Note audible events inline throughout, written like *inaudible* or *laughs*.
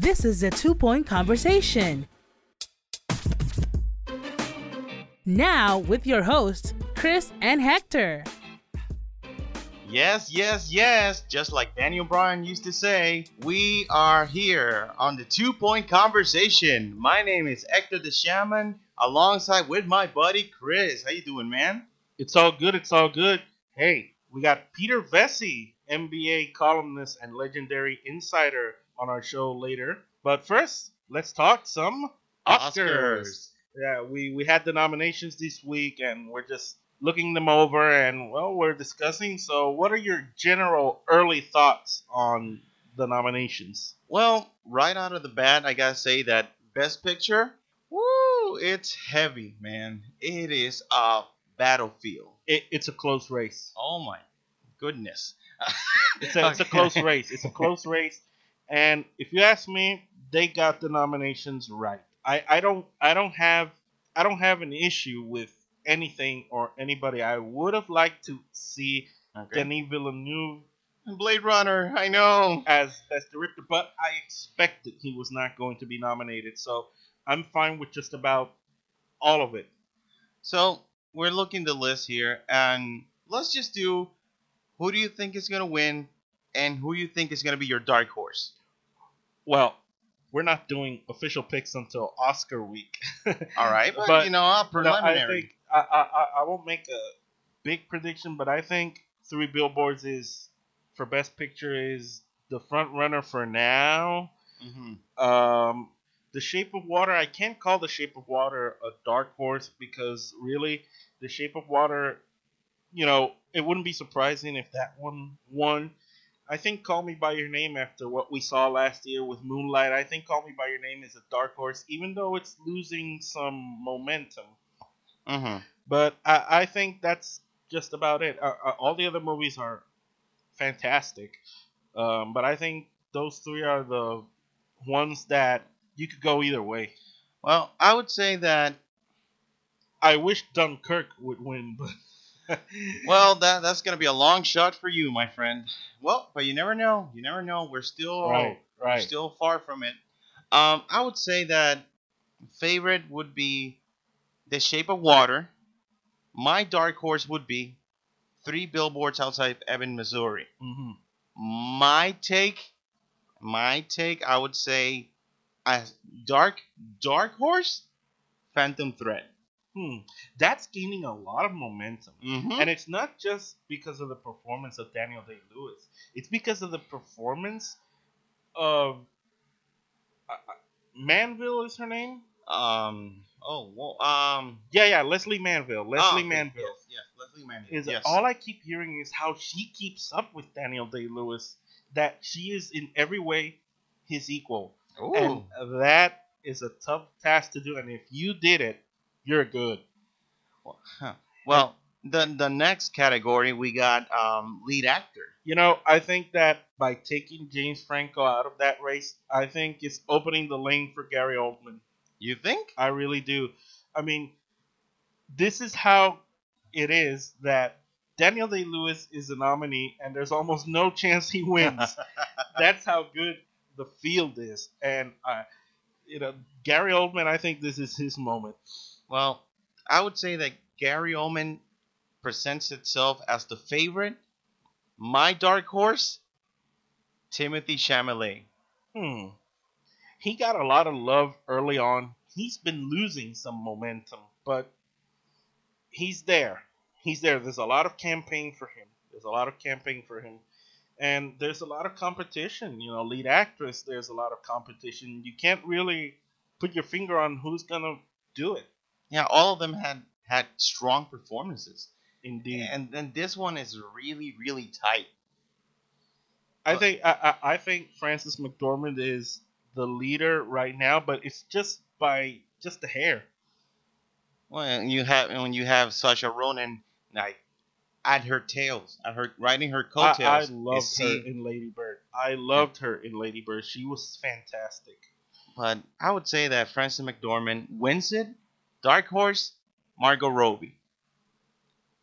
This is the Two Point Conversation. Now, with your hosts, Chris and Hector. Yes, yes, yes. Just like Daniel Bryan used to say, we are here on the Two Point Conversation. My name is Hector the Shaman, alongside with my buddy Chris. How you doing, man? It's all good. It's all good. Hey, we got Peter Vecsey, NBA columnist and legendary insider, on our show later. But first, let's talk some Oscars. Oscars. Yeah, we we had the nominations this week, and we're just looking them over, and well, we're discussing. So, what are your general early thoughts on the nominations? Well, right out of the bat, I gotta say that Best Picture, woo, it's heavy, man. It is a battlefield. It, it's a close race. Oh my goodness. It's a, it's a *laughs* close race. It's a close race, and if you ask me, they got the nominations right. I, I don't I don't have I don't have an issue with anything or anybody. I would have liked to see Okay. Denis Villeneuve Blade Runner, I know. as best director, but I expected he was not going to be nominated. So I'm fine with just about all of it. So we're looking the list here, and let's just do who do you think is gonna win, and who you think is gonna be your dark horse. Well, we're not doing official picks until Oscar week. *laughs* All right, but, But, you know, a No, preliminary. I think I, I I- I won't make a big prediction, but I think Three Billboards is for Best Picture is the front runner for now. Mhm. Um, the Shape of Water, I can't call The Shape of Water a dark horse because really, The Shape of Water, you know, it wouldn't be surprising if that one won. I think Call Me by Your Name, after what we saw last year with Moonlight, I think Call Me by Your Name is a dark horse, even though it's losing some momentum. Mhm. But I, I think that's just about it. Uh, uh, all the other movies are fantastic, um, but I think those three are the ones that you could go either way. Well, I would say that. I wish Dunkirk would win, but Well, that that's gonna be a long shot for you, my friend. Well, but you never know. You never know. We're still right, we're still far from it. Um, I would say that favorite would be The Shape of Water. My dark horse would be Three Billboards Outside Ebbing, Missouri. hmm My take, my take, I would say, a dark dark horse, Phantom Thread. Hmm. That's gaining a lot of momentum. Mm-hmm. And it's not just because of the performance of Daniel Day Lewis. It's because of the performance of uh, uh, Manville is her name. um. Oh. Well, um. Yeah, yeah, Lesley Manville. Lesley oh, Manville. Yes, yes, Lesley Manville. Is yes. all I keep hearing is how she keeps up with Daniel Day Lewis. That she is in every way his equal, Ooh. and that is a tough task to do. And if you did it, you're good. Huh. Well, the the next category we got um lead actor. You know, I think that by taking James Franco out of that race, I think it's opening the lane for Gary Oldman. You think? I really do. I mean, this is how it is that Daniel Day Lewis is a nominee, and there's almost no *laughs* chance he wins. *laughs* That's how good the field is, and uh, you know, Gary Oldman. I think this is his moment. Well, I would say that Gary Oldman presents itself as the favorite. My dark horse, Timothée Chalamet. Hmm. He got a lot of love early on. He's been losing some momentum, but he's there. He's there. There's a lot of campaign for him. There's a lot of campaign for him. And there's a lot of competition. You know, lead actress, there's a lot of competition. You can't really put your finger on who's going to do it. Yeah, all of them had had strong performances, Indeed. and then this one is really really tight. I think I, I I think Frances McDormand is the leader right now, but it's just by just a hair. Well, you have when you have Saoirse Ronan like at her tails, at her riding her I, coattails. I is loved her he- in Lady Bird. I loved her in Lady Bird. She was fantastic. but I would say that Frances McDormand wins it. Dark Horse, Margot Robbie.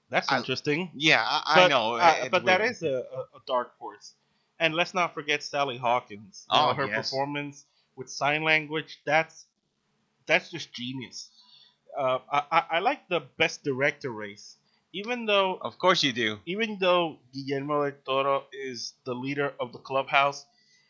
That's I- interesting. Yeah, I, I know. uh, but that a, a, a dark horse. And let's not forget Sally Hawkins. Oh, know, her yes. performance with sign language. That's that's just genius. Uh, I, I I like the best director race, even though Of course you do. even though Guillermo del Toro is the leader of the clubhouse,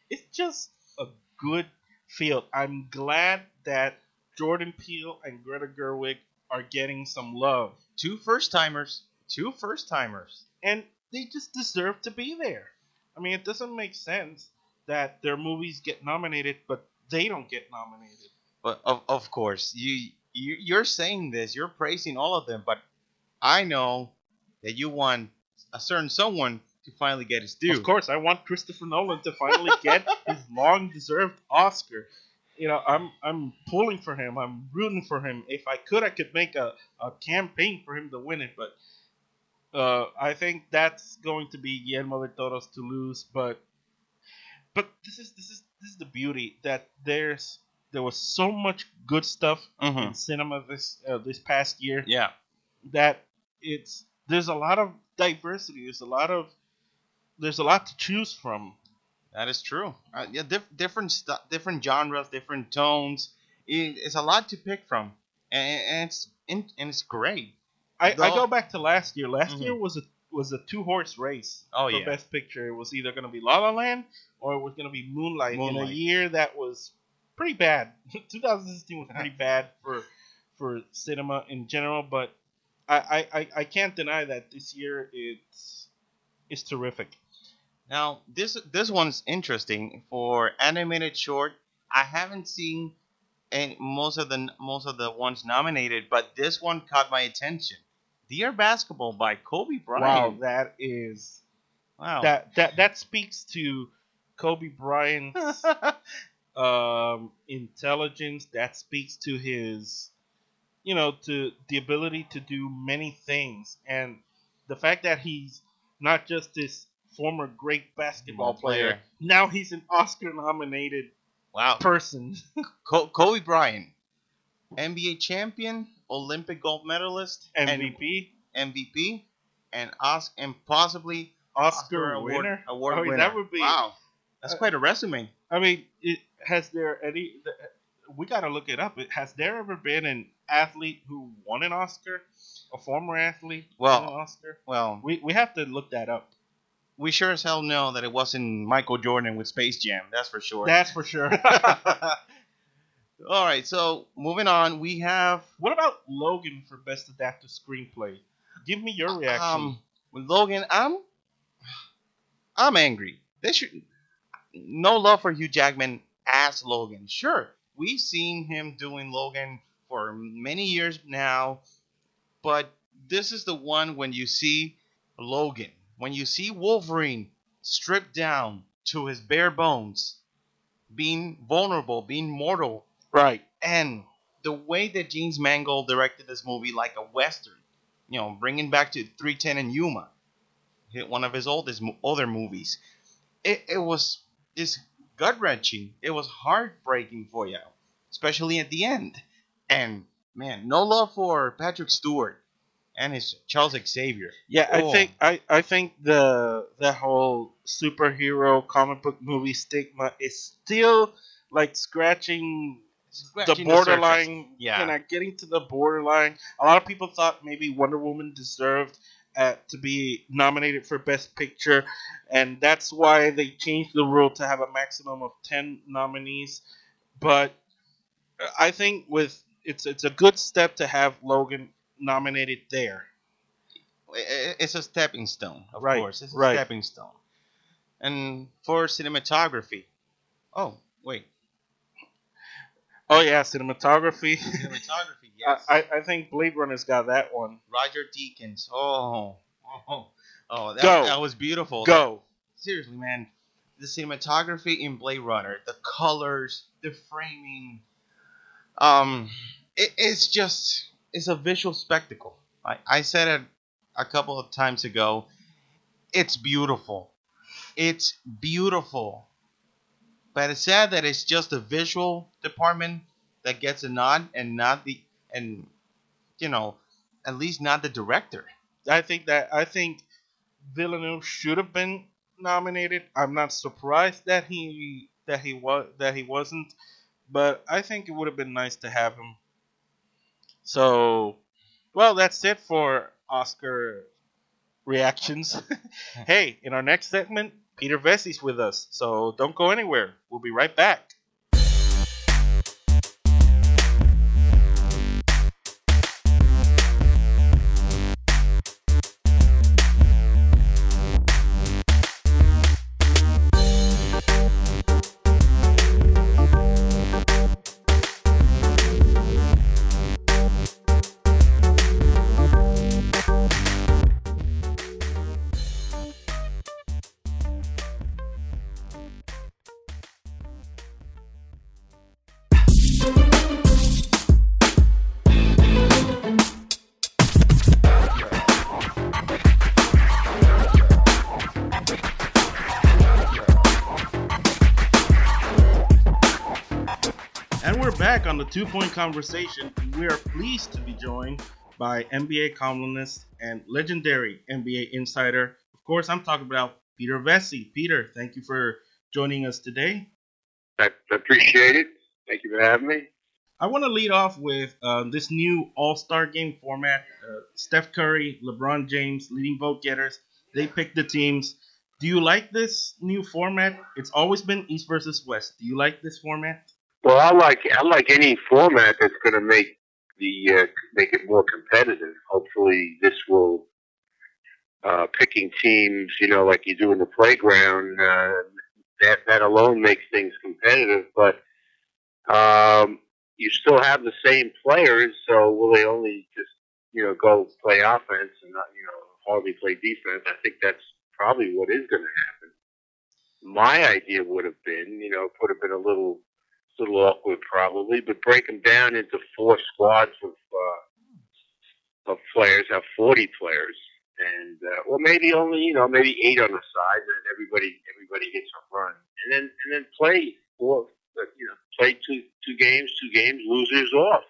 it's just a good field. I'm glad that Jordan Peele and Greta Gerwig are getting some love, Two first timers. Two first timers. and they just deserve to be there. I mean, it doesn't make sense that their movies get nominated, but they don't get nominated. But of, of course, you, you you're saying this, you're praising all of them, but I know that you want a certain someone to finally get his due. Of course, I want Christopher Nolan to finally get *laughs* his long-deserved Oscar. You know, I'm I'm pulling for him. I'm rooting for him. If I could, I could make a, a campaign for him to win it. But uh, I think that's going to be Guillermo del Toro's to lose. But but this is this is this is the beauty that there's there was so much good stuff Mhm. in cinema this uh, this past year Yeah. that it's there's a lot of diversity. There's a lot of there's a lot to choose from. That is true. Uh, yeah, diff- different stu- different genres, different tones. It, it's a lot to pick from, and, and it's in, and it's great. I, I go back to last year. Last Mhm. year was a was a two horse race Oh, for yeah. best picture. It was either going to be La La Land or it was going to be Moonlight, in a year that was pretty bad. *laughs* 2016 was pretty *laughs* bad for for cinema in general, but I, I, I, I can't deny that this year it's it's terrific. Now this this one's interesting for animated short. I haven't seen any, most of the most of the ones nominated, but this one caught my attention. Dear Basketball by Kobe Bryant. Wow, that is Wow. that that that speaks to Kobe Bryant's *laughs* um, intelligence. That speaks to his, you know, to the ability to do many things, and the fact that he's not just this former great basketball player. player. Now he's an Oscar-nominated wow. person. *laughs* Co- Kobe Bryant, NBA champion, Olympic gold medalist, MVP, and MVP, and Os- and possibly Oscar, award winner. Award I mean, winner. that would be. wow. That's uh, quite a resume. I mean, it, has there any? We got to look it up. Has there ever been an athlete who won an Oscar? A former athlete Well, Oscar? Well, We we have to look that up. We sure as hell know that it wasn't Michael Jordan with Space Jam. That's for sure. That's for sure. *laughs* All right, so moving on, we have what about Logan for best adapted screenplay? Give me your reaction. um with Logan. I'm I'm angry. They should no love for Hugh Jackman as Logan. Sure, we've seen him doing Logan for many years now, but this is the one when you see Logan, when you see Wolverine stripped down to his bare bones, being vulnerable, being mortal, right. and the way that James Mangold directed this movie like a western, you know, bringing back to 310 and Yuma, hit one of his oldest other movies. It, it was it's gut wrenching. It was heartbreaking for you, especially at the end. And man, no love for Patrick Stewart and his Charles Xavier. Yeah, Oh. I think I, I think the the whole superhero comic book movie stigma is still like scratching the borderline. surface. Yeah. you know, getting to the borderline. A lot of people thought maybe Wonder Woman deserved uh, to be nominated for Best Picture, and that's why they changed the rule to have a maximum of ten nominees. But I think with it's it's a good step to have Logan nominated there. It's a stepping stone, of Right, course. It's a right. stepping stone. And for cinematography, oh wait, Oh yeah, cinematography. *laughs* cinematography, yes. I I think Blade Runner's got that one. Roger Deakins. Oh, *laughs* oh, oh, that, Go. that was beautiful. Go. seriously, man, the cinematography in Blade Runner, the colors, the framing, um, it, it's just it's a visual spectacle. I, I said it a couple of times ago. It's beautiful. It's beautiful. But it's sad that it's just the visual department that gets a nod and not the and you know at least not the director. I think that I think Villeneuve should have been nominated. I'm not surprised that he that he was that he wasn't. but I think it would have been nice to have him. So, well, that's it for Oscar reactions. *laughs* hey, in our next segment, Peter Vecsey's with us, so don't go anywhere. We'll be right back. On the two point conversation. We are pleased to be joined by NBA columnist and legendary NBA insider. Of course, I'm talking about Peter Vecsey. Peter, thank you for joining us today. I appreciate it. Thank you for having me. I want to lead off with uh, this new All Star game format. Uh, Steph Curry, LeBron James, leading vote getters, they pick the teams. Do you like this new format? It's always been East versus West. Do you like this format? Well, I like I like any format that's going to make the uh, make it more competitive. Hopefully, this will uh, picking teams, you know, like you do in the playground. Uh, that that alone makes things competitive, but um, you still have the same players. So will they only just you know go play offense and not you know hardly play defense? I think that's probably what is going to happen. My idea would have been, you know, would have been a little little awkward probably, but break them down into four squads of uh, of players, have forty players, and uh, or maybe only you know maybe eight on the side, and everybody everybody gets a run, and then and then play four, uh, you know, play two two games, two games, losers off,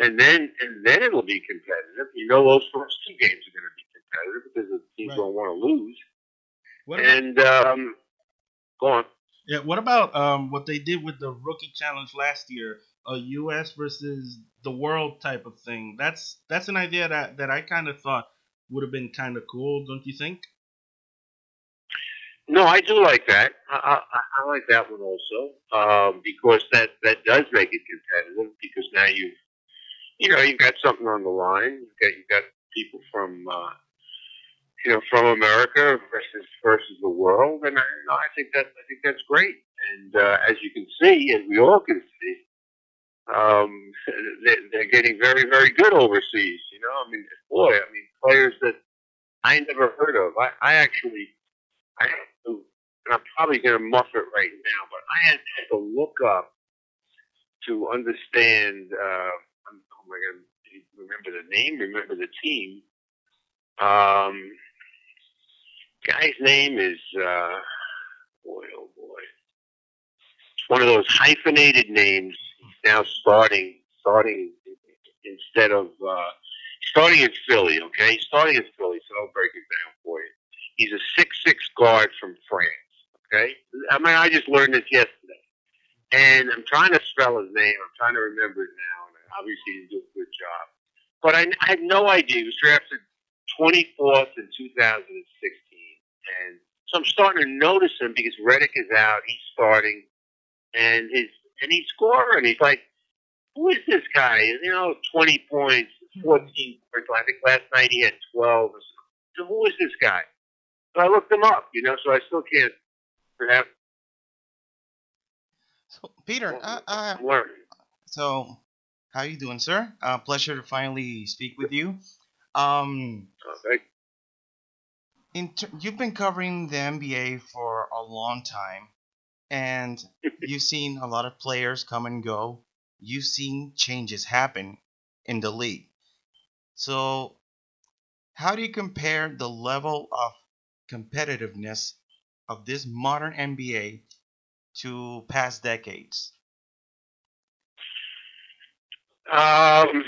and then and then it'll be competitive. You know, those first two games are going to be competitive because the teams Right. don't want to lose, What about, um, go on. Yeah, what about um, what they did with the rookie challenge last year? A U.S. versus the world type of thing. That's that's an idea that, that I kind of thought would have been kind of cool, don't you think? No, I do like that. I, I, I like that one also um, because that that does make it competitive. Because now you, you know, you've got something on the line. You've got you've got people from, uh, you know, from America versus versus the world, and I, I think that I think that's great. And uh, as you can see, as we all can see, um, *laughs* they're, they're getting very very good overseas. You know, I mean, boy, I mean, players that I never heard of. I, I actually I and I'm probably going to muff it right now, but I had, had to look up to understand. Uh, I'm, oh my God, remember the name, remember the team. Um, guy's name is uh, boy, oh boy. One of those hyphenated names. He's now starting, starting instead of uh, starting in Philly. Okay, starting in Philly. So I'll break it down for you. He's a six-six guard from France. Okay, I mean I just learned this yesterday, and I'm trying to spell his name. I'm trying to remember it now, and obviously he didn't do a good job. But I, I had no idea. He was drafted 24th in 2016, and so I'm starting to notice him because Redick is out. He's starting, and his and he's scoring. He's like, who is this guy? You know, 20 points, 14 points. I think last night he had 12. So. so who is this guy? So I looked him up, you know, so I still can't perhaps So, Peter, uh, uh, learn. so how you doing, sir? Uh, pleasure to finally speak with you. Um, Okay. In ter- you've been covering the NBA for a long time, and *laughs* you've seen a lot of players come and go. You've seen changes happen in the league. So, how do you compare the level of competitiveness of this modern NBA to past decades? Um,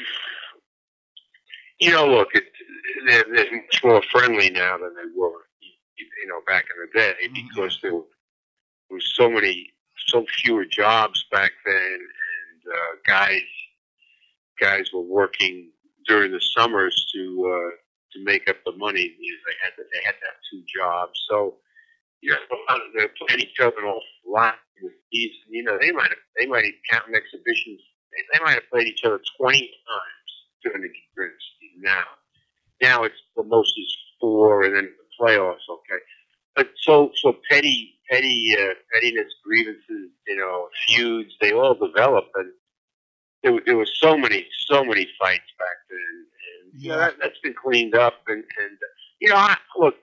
you know, look, it, they're, they're much more friendly now than they were, you know, back in the day Mhm. because there were, was so many, so fewer jobs back then, and uh, guys guys were working during the summers to uh, to make up the money. You know, they had to they had to have two jobs, so you know they played each other an awful lot. These, you know, they might have they might count exhibitions. They, they might have played each other twenty times during the, during the season. Now, now it's the most is four, and then the playoffs. Okay, but so so petty petty uh, pettiness grievances, you know, feuds, they all develop, and there, there was so many so many fights back then, and yeah, that, that's been cleaned up, and and you know, I, look,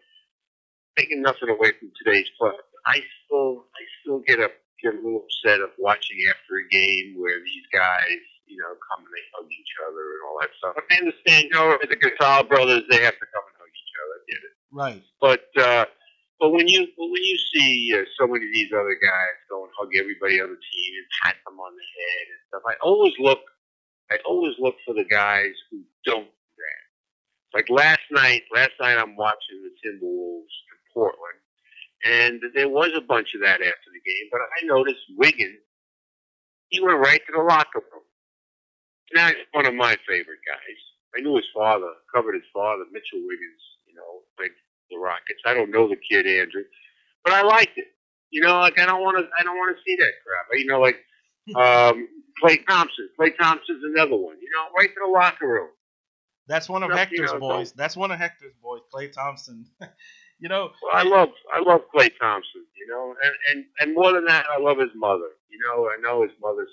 taking nothing away from today's play, I still I still get a get a little upset of watching after a game where these guys you know, come and they hug each other and all that stuff. I understand, you know, the Gasol brothers, they have to come and hug each other. I get it. Right. But uh, but when you but when you see uh, so many of these other guys go and hug everybody on the team and pat them on the head and stuff, I always look I always look for the guys who don't do that. Like last night, last night I'm watching the Timberwolves in Portland, and there was a bunch of that after the game. But I noticed Wiggins, he went right to the locker room. Now he's one of my favorite guys. I knew his father, covered his father, Mitchell Wiggins. You know, played the Rockets. I don't know the kid Andrew, but I liked it. You know, like I don't want to. I don't want to see that crap. You know, like *laughs* um, Klay Thompson. Klay Thompson's another one. You know, right to the locker room. That's one of Hector's you know, boys. That's one of Hector's boys, Klay Thompson. *laughs* you know, well, I love I love Klay Thompson. You know, and and and more than that, I love his mother. You know, I know his mother's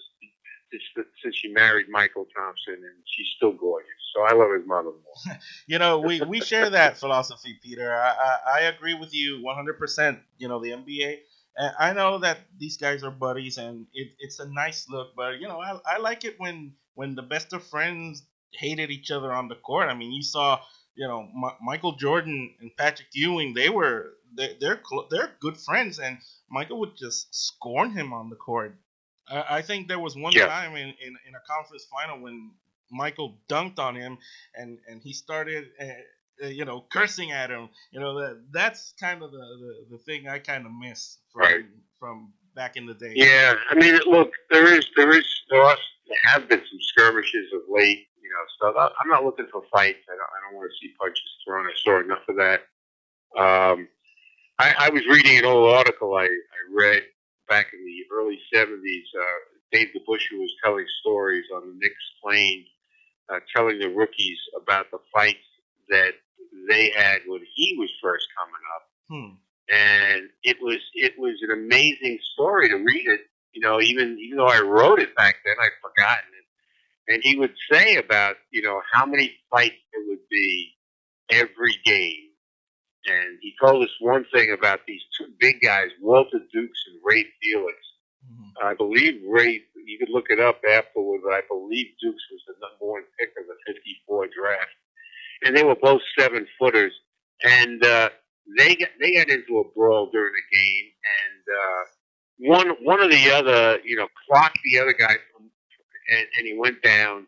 since she married Michael Thompson, and she's still gorgeous. So I love his mother more. *laughs* you know, we, we share that philosophy, Peter. I, I, I agree with you 100%. You know, the NBA. I know that these guys are buddies, and it, it's a nice look. But you know, I, I like it when when the best of friends hated each other on the court. I mean, you saw, you know, M- Michael Jordan and Patrick Ewing. They were they, they're cl- they're good friends, and Michael would just scorn him on the court. I, I think there was one yeah. time in, in, in a conference final when Michael dunked on him and, and he started, uh, you know, cursing at him. You know, that that's kind of the, the, the thing I kind of miss from right. from back in the day. Yeah, I mean, look, there is there is there, are, there have been some skirmishes of late, you know, stuff. I'm not looking for fights. I don't I don't want to see punches thrown. I saw enough of that. Um, I, I was reading an old article I, I read back in the early 70s, uh, Dave DeBusschere was telling stories on the Knicks plane, uh, telling the rookies about the fights that they had when he was first coming up. Hmm. And it was it was an amazing story to read it. You know, even even though I wrote it back then, I'd forgotten it. And he would say about you know how many fights there would be every game and he told us one thing about these two big guys, Walter Dukes and Ray Felix. Mm-hmm. I believe Ray, you could look it up afterward, but I believe Dukes was the number one pick of the 54 draft. And they were both seven footers. And, uh, they got, they got into a brawl during the game and, uh, one, one of the other, you know, clocked the other guy from, and, and he went down.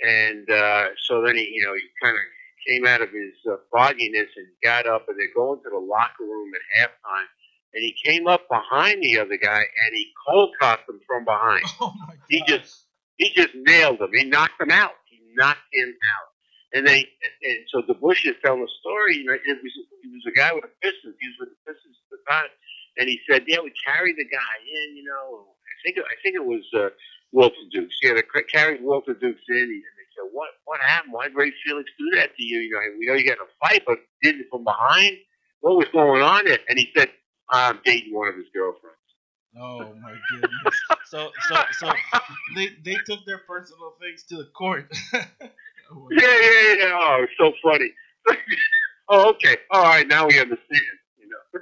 And, uh, so then he, you know, he kind of came out of his uh, fogginess and got up, and they're going to the locker room at halftime. And he came up behind the other guy, and he cold cocked him from behind. *laughs* Oh my God. He just he just nailed him. He knocked him out. He knocked him out. And they and so DeBusschere is telling the story. You know, it was he was a guy with the Pistons. He was with the Pistons at the time, and he said, "Yeah, we carried the guy in. You know, I think I think it was uh, Walter Dukes. Yeah, they carried Walter Dukes in. He, "What what happened? Why did Ray Felix do that to you? You know, we know you got in a fight, but did it from behind. What was going on there?" And he said, "I'm dating one of his girlfriends." Oh my goodness! so so so they they took their personal things to the court. *laughs* oh yeah, yeah, yeah. Oh, so funny. *laughs* oh, okay. All right, now we understand. You know.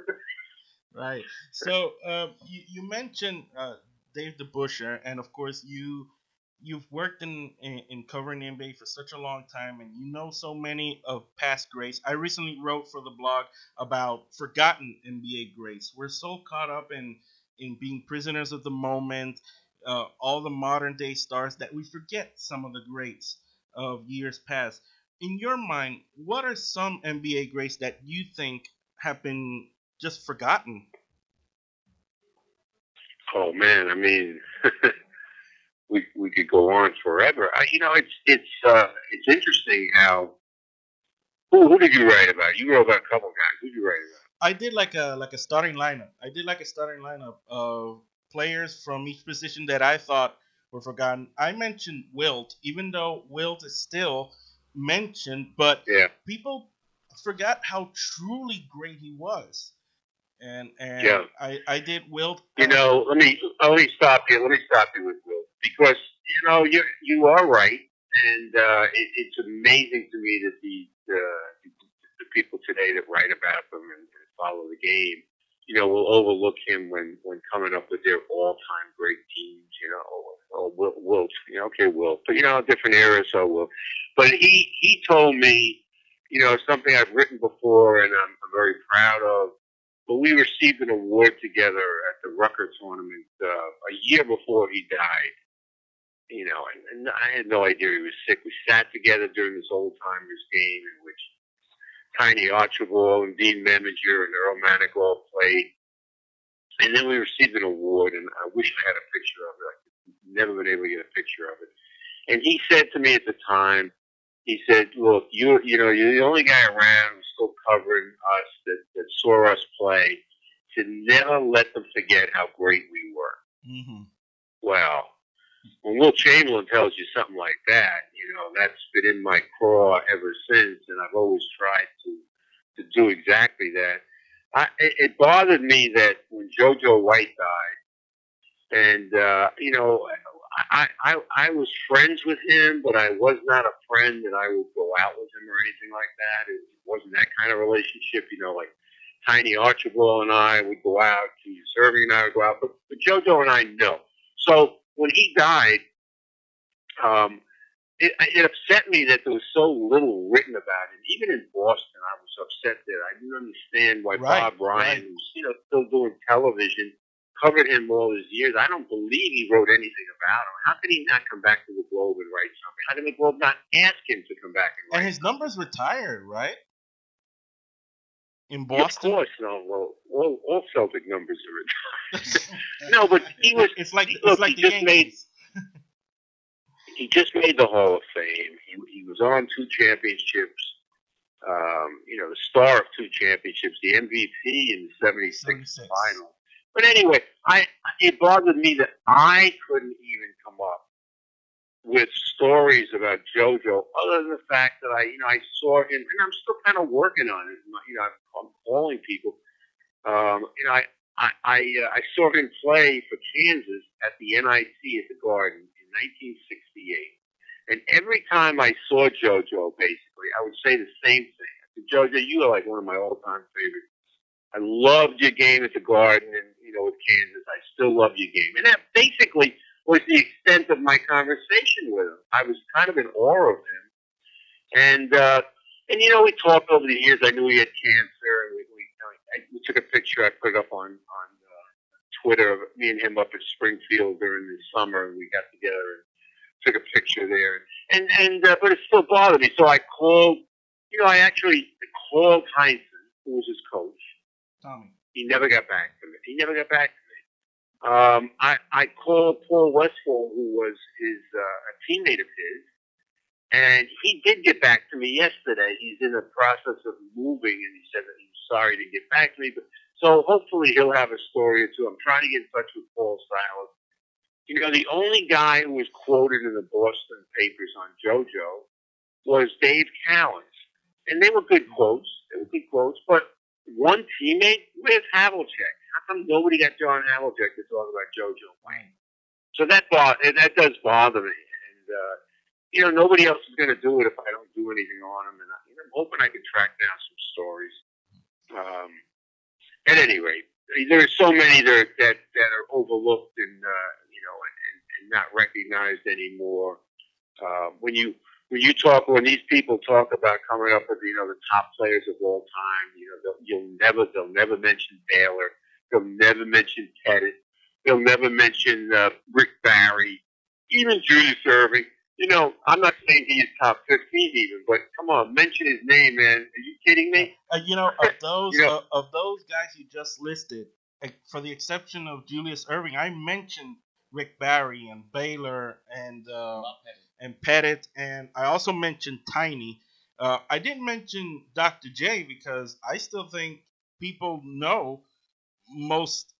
right. So uh, you you mentioned uh, Dave DeBusschere, and of course you you've worked in, in, in covering the NBA for such a long time, and you know so many of past greats. I recently wrote for the blog about forgotten NBA greats. We're so caught up in in being prisoners of the moment, uh, all the modern day stars that we forget some of the greats of years past. In your mind, what are some NBA greats that you think have been just forgotten? Oh man, I mean, *laughs* we we could go on forever. I, you know, it's it's uh, it's interesting how. Who, who did you write about? You wrote about a couple guys. Who did you write about? I did like a like a starting lineup. I did like a starting lineup of players from each position that I thought were forgotten. I mentioned Wilt, even though Wilt is still mentioned, but Yeah, people forgot how truly great he was. And and Yeah. I I did Wilt. you know, let me let me stop you. Let me stop you with Wilt because you know you you are right, and uh, it, it's amazing to me that the uh, the people today that write about them and, follow the game, you know, will overlook him when when coming up with their all time great teams. You know, or, or Wilt, Wilt, you know, okay, Wilt, but you know, different era, so Wilt. But he he told me, you know, something I've written before, and I'm, I'm very proud of but we received an award together at the Rucker tournament uh, a year before he died. You know, and, and I had no idea he was sick. We sat together during this old timers game in which Tiny Archibald and Dean Meminger and Earl Manigault played. And then we received an award, and I wish I had a picture of it. I've never been able to get a picture of it. And he said to me at the time, he said, "Look, you you know you're the only guy around who's still covering us that, that saw us play. To never let them forget how great we were." hmm Well, when Wilt Chamberlain tells you something like that, you know that's been in my craw ever since, and I've always tried to to do exactly that. I, it, it bothered me that when JoJo White died, and uh, you know, I, I I was friends with him, but I was not a friend that I would go out with him or anything like that. It wasn't that kind of relationship, you know, like Tiny Archibald and I would go out, Julius Erving and I would go out, but, but JoJo and I know. So when he died, um, it, it upset me that there was so little written about him. Even in Boston, I was upset that I didn't understand why Right, Bob Ryan, right. who's you know still doing television, covered him all his years. I don't believe he wrote anything about him. How could he not come back to the Globe and write something? How did the Globe not ask him to come back and And write? his numbers retired, right? In Yeah, of course, no. Well, all, all Celtic numbers are retired. *laughs* No, but he was- It's like look, it's like he the just made- he just made the Hall of Fame. He, he was on two championships. Um, you know, the star of two championships, the MVP in the '76 76. final. But anyway, I it bothered me that I couldn't even come up with stories about JoJo, other than the fact that I, you know, I saw him, and I'm still kind of working on it. You know, I'm calling people. Um, you know, I I I, uh, I saw him play for Kansas at the NIT at the Garden in 1968. And every time I saw JoJo, basically, I would say the same thing. I said, JoJo, you are like one of my all-time favorites. I loved your game at the Garden, and you know, with Kansas, I still love your game. And that basically was the extent of my conversation with him. I was kind of in awe of him, and uh, and you know, we talked over the years. I knew he had cancer, and we we, you know, I, we took a picture. I put it up on on uh, Twitter of me and him up at Springfield during the summer, and we got together and took a picture there. And and uh, but it still bothered me, so I called. You know, I actually called Heinsohn, who was his coach. Tommy. He never got back to me. He never got back to me. Um, I I called Paul Westphal, who was his uh, a teammate of his, and he did get back to me yesterday. He's in the process of moving, and he said that he was sorry to get back to me. But so hopefully he'll have a story or two. I'm trying to get in touch with Paul Silas. You know, the only guy who was quoted in the Boston papers on JoJo was Dave Cowens, and they were good quotes. They were good quotes, but one teammate with Havlicek. How come nobody got John Havlicek to talk about JoJo Wayne? So that bo- that does bother me, and uh, you know nobody else is going to do it if I don't do anything on him. And I, I'm hoping I can track down some stories. Um, at any rate, there are so many that that, that are overlooked and uh, you know and, and not recognized anymore. Uh, when you when you talk when these people talk about coming up with you know the top players of all time, you know they'll, you'll never they'll never mention Baylor, they'll never mention Pettit, they'll never mention uh, Rick Barry, even Julius Erving. You know, I'm not saying he's top 15 even, but come on, mention his name, man. Are you kidding me? Uh, you know, of *laughs* those You know- of, of those guys you just listed, for the exception of Julius Erving, I mentioned Rick Barry and Baylor and uh, and Pettit, and I also mentioned Tiny. Uh, I didn't mention Dr. J because I still think people know most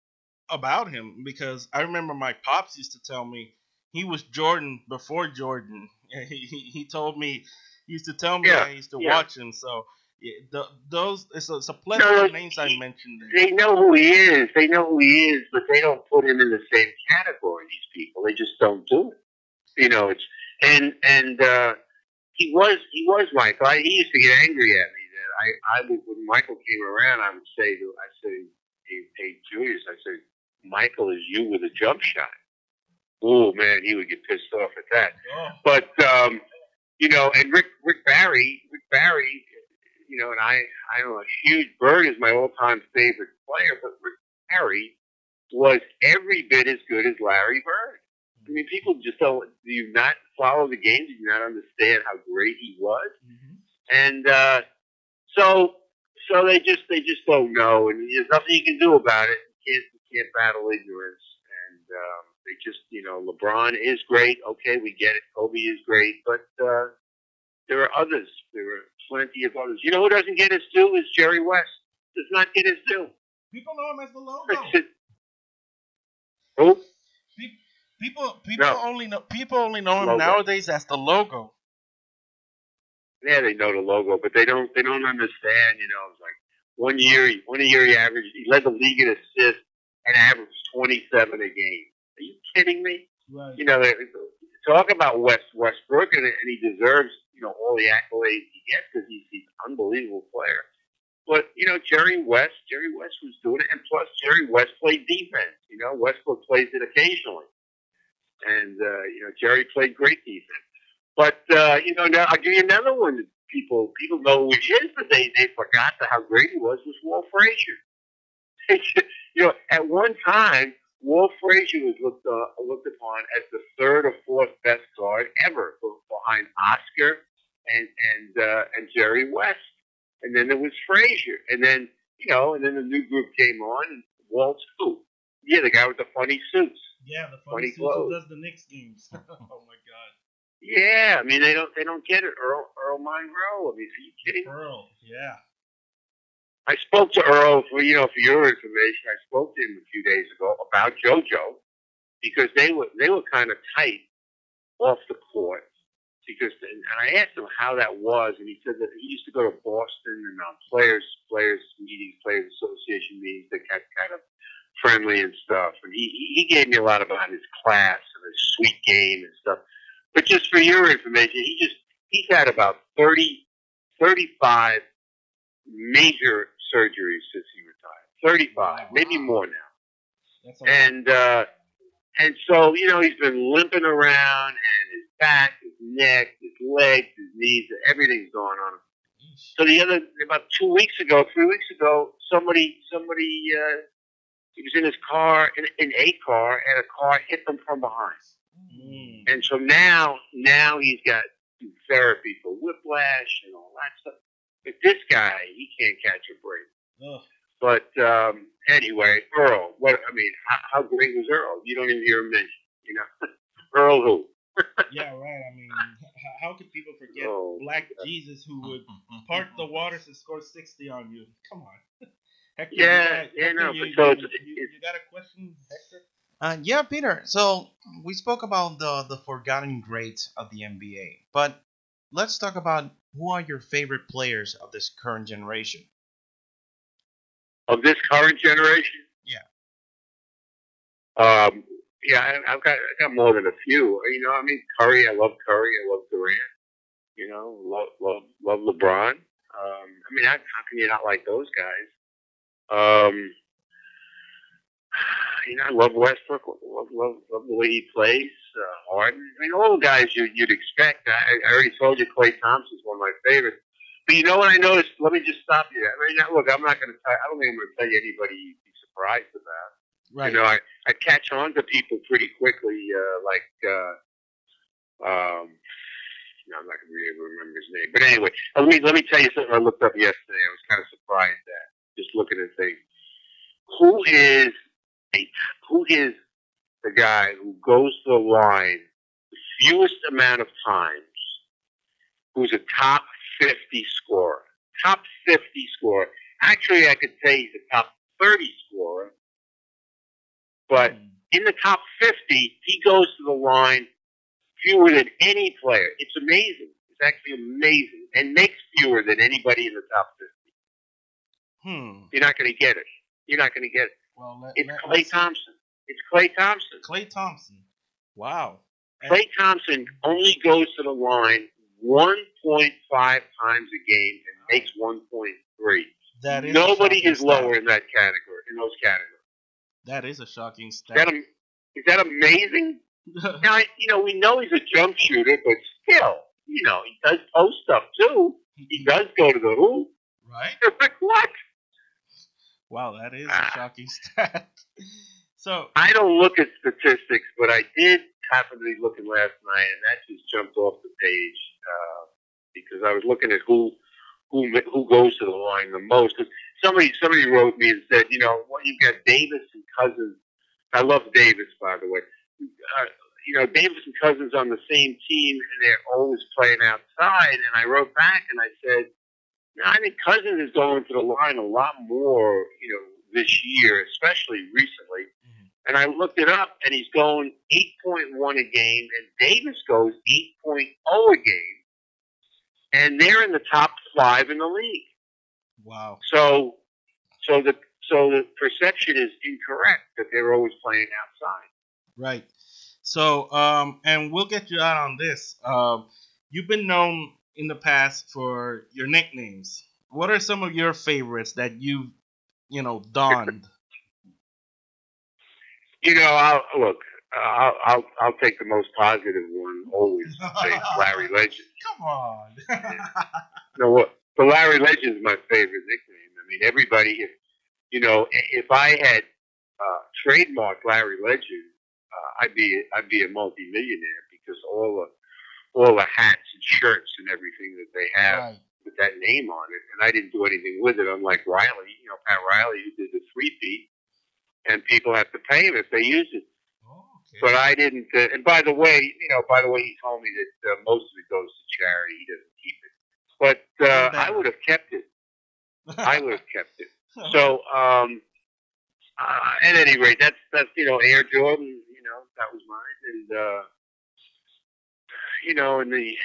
about him because I remember my pops used to tell me he was Jordan before Jordan. *laughs* He, he, he told me he used to tell me Yeah, I used to yeah. watch him. So yeah, the, those it's a, it's a plethora of names I mentioned there. They know who he is. They know who he is, but they don't put him in the same category. These people, they just don't do it. You know, it's and and uh, he was he was Michael. I, he used to get angry at me that I I would when Michael came around, I would say to I said, hey, hey Julius, I said, Michael is you with a jump shot. Oh man, he would get pissed off at that. Oh, But um, you know, and Rick Rick Barry, Rick Barry, you know, and I I am a huge Bird is my all time favorite player, but Rick Barry was every bit as good as Larry Bird. I mean, people just don't do you not follow the game? Do you not understand how great he was? mhm. And uh, so so they just they just don't know, and there's nothing you can do about it. You can't you can't battle ignorance, and um, they just you know LeBron is great. Okay, we get it. Kobe is great, but uh, there are others. There are plenty of others. You know who doesn't get his due is Jerry West. Does not get his due. People know him as the logo. Who? People people No. only know people only know him Logo. nowadays as the logo. Yeah, they know the logo, but they don't. They don't understand. You know, it's like one year, one year he averaged. He led the league in assists and averaged 27 a game. Are you kidding me? Right. you know, they- talk about West Westbrook, and, and he deserves, you know, all the accolades he gets because he's, he's an unbelievable player. But you know, Jerry West, Jerry West was doing it, and plus Jerry West played defense. You know, Westbrook plays it occasionally, and uh, you know, Jerry played great defense. But uh, you know, now I'll give you another one. People people know who he is, but they they forgot how great he was. Was Walt Frazier? *laughs* you know, at one time, Walt Frazier was looked uh, looked upon as the third or fourth best guard ever, behind Oscar and and uh, and Jerry West. And then there was Frazier, and then you know, and then the new group came on, and Walt's who? Yeah, the guy with the funny suits. Yeah, the Funny funny suit who clothes. does the Knicks games. *laughs* oh my god. Yeah, I mean they don't they don't get it. Earl Earl Monroe. I mean, are you kidding? me? Pearl. Yeah. I spoke to Earl for you know for your information. I spoke to him a few days ago about JoJo because they were they were kind of tight off the court because and I asked him how that was and he said that he used to go to Boston and um, players players meetings, players association meetings that got kind of friendly and stuff. And he he gave me a lot about his class and his sweet game and stuff. But just for your information, he just he's had about 30, 35 major surgeries since he retired. 35, maybe more now. That's. And uh, and so you know he's been limping around, and his back, his neck, his legs, his knees, everything's going on. So the other about two weeks ago, three weeks ago, somebody somebody uh, he was in his car in, in a car, and a car hit them from behind. Mm. And so now now he's got therapy for whiplash and all that stuff. But this guy, he can't catch a break. Ugh. But um, anyway, Earl. What I mean, how, how great was Earl? You don't even hear him mentioned. You know, *laughs* Earl who? *laughs* Yeah, right. I mean, h- how could people forget Oh, Black Jesus who would part the waters and score 60 on you? Come on. *laughs* Hector, Yeah, you got, yeah, Hector, no, you, but so you, you, you got a question, Hector? Uh, yeah, Peter. So we spoke about the the forgotten greats of the NBA, but let's talk about who are your favorite players of this current generation. Of this current generation? Yeah. Um. Yeah, I, I've got I got more than a few. You know, I mean Curry. I love Curry. I love Durant. You know, love love love LeBron. Um. I mean, how, how can you not like those guys? Um. Know, I love Westbrook. Love love love the way he plays. Uh, Harden. I mean, all the guys you, you'd expect. I, I already told you Klay Thompson's one of my favorites. But you know what I noticed? Let me just stop you. I mean, now, look, I'm not going to tell. I don't think I'm going to tell you anybody you'd be surprised about. Right. You know, I, I catch on to people pretty quickly. Uh, like, uh, um, no, I'm not going to be able to remember his name. But anyway, let me let me tell you something I looked up yesterday. I was kind of surprised at just looking at things. Who is who is the guy who goes to the line the fewest amount of times, who's a top 50 scorer? Top 50 scorer. Actually, I could say he's a top 30 scorer, but in the top 50, he goes to the line fewer than any player. It's amazing. It's actually amazing, and makes fewer than anybody in the top 50. Hmm. You're not going to get it. You're not going to get it. Well, let, It's let, Klay Thompson. It's Klay Thompson. Klay Thompson. Wow. Klay Thompson only goes to the line 1.5 times a game and makes 1.3. That is Nobody is lower stat. in that category. In those categories. That is a shocking Is that, stat. is that amazing? *laughs* Now, you know, we know he's a jump shooter, but still, you know, he does post stuff too. He mm-hmm. does go to the hoop. right? What? Wow, that is a Ah. shocking *laughs* stat. So, I don't look at statistics, but I did happen to be looking last night, and that just jumped off the page uh, because I was looking at who who who goes to the line the most. 'Cause somebody somebody wrote me and said, you know, well, you've got Davis and Cousins. I love Davis, by the way. Uh, you know, Davis and Cousins on the same team, and they're always playing outside. And I wrote back and I said, I think Cousins is going to the line a lot more, you know, this year, especially recently. And I looked it up, and he's going 8.1 a game, and Davis goes 8.0 a game, and they're in the top five in the league. wow. So, so the so the perception is incorrect that they're always playing outside. Right. So, um, and we'll get you out on this. Um, you've been known in the past for your nicknames. What are some of your favorites that you've, you know, donned? You know, I'll look. I'll I'll, I'll take the most positive one always. Say *laughs* Larry Legend. Come on. *laughs* You know what? But Larry Legend's my favorite nickname. I mean, everybody. If you know, if I had uh, trademarked Larry Legend, uh, I'd be I'd be a multimillionaire because all the all the hats and shirts and everything that they have right. with that name on it, and I didn't do anything with it. Unlike Riley, you know, Pat Riley who did the three feet, and people have to pay him if they use it. Oh, okay. But I didn't. Uh, and by the way, you know, by the way, he told me that uh, most of it goes to charity. He doesn't keep it. But uh, I would have kept it. *laughs* I would have kept it. *laughs* So, um, uh, at any rate, that's that's you know Air Jordan. You know that was mine, and uh, you know, and the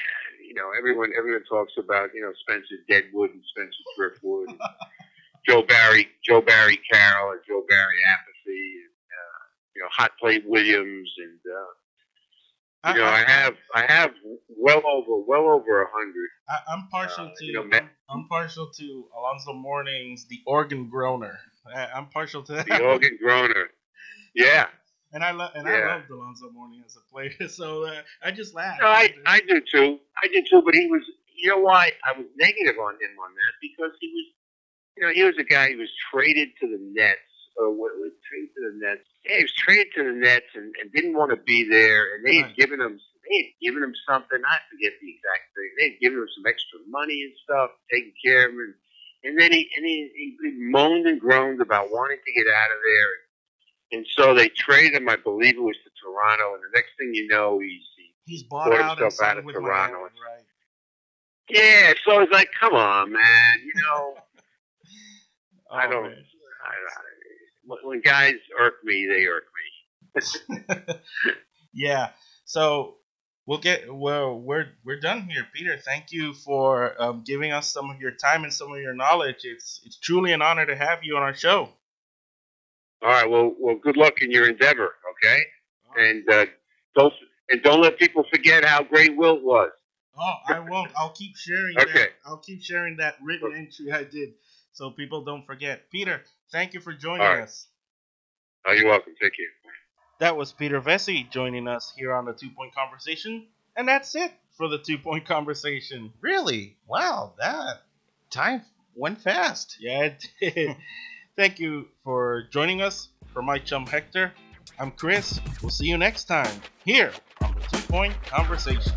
you know everyone everyone talks about you know Spencer Deadwood and Spencer Driftwood, and *laughs* Joe Barry Joe Barry Carroll and Joe Barry Apathy, and uh, you know Hot Plate Williams, and uh, you know I have I have well over well over a hundred. I, I'm partial uh, to you know, I'm, I'm partial to Alonzo Mourning's The Organ Groaner. I, I'm partial to that. The organ groaner. Yeah. And I love and Yeah. I loved Alonzo Mourning as a player, *laughs* so uh, I just laughed. No, I, I do too. I do too, but he was, you know why I was negative on him on that? Because he was, you know, he was a guy who was traded to the Nets, or what was traded to the Nets. Yeah, he was traded to the Nets and, and didn't want to be there, and they had given him, they had given him something, I forget the exact thing, they had given him some extra money and stuff, taking care of him, and then he, and he, he moaned and groaned about wanting to get out of there, and so they traded him, I believe it was to Toronto, and the next thing you know, he's, he He's bought out himself out of Toronto. Miami, right? Yeah, so it's like, come on, man. You know, *laughs* I Oh, don't. I, I, when- when guys irk me, they irk me. *laughs* yeah. So we'll get well. We're we're done here, Peter. Thank you for um, giving us some of your time and some of your knowledge. It's it's truly an honor to have you on our show. All right. Well, well, good luck in your endeavor. Okay, and uh, don't and don't let people forget how great Wilt was. Oh, I won't. I'll keep sharing Okay. that. I'll keep sharing that written entry I did, so people don't forget. Peter, thank you for joining All right. us. Oh, you're welcome. Thank you. That was Peter Vecsey joining us here on the Two Point Conversation, and that's it for the Two Point Conversation. Really? Wow, that time went fast. Yeah, it did. *laughs* Thank you for joining us. For my chum Hector, I'm Chris. We'll see you next time here on the Two Point Conversation.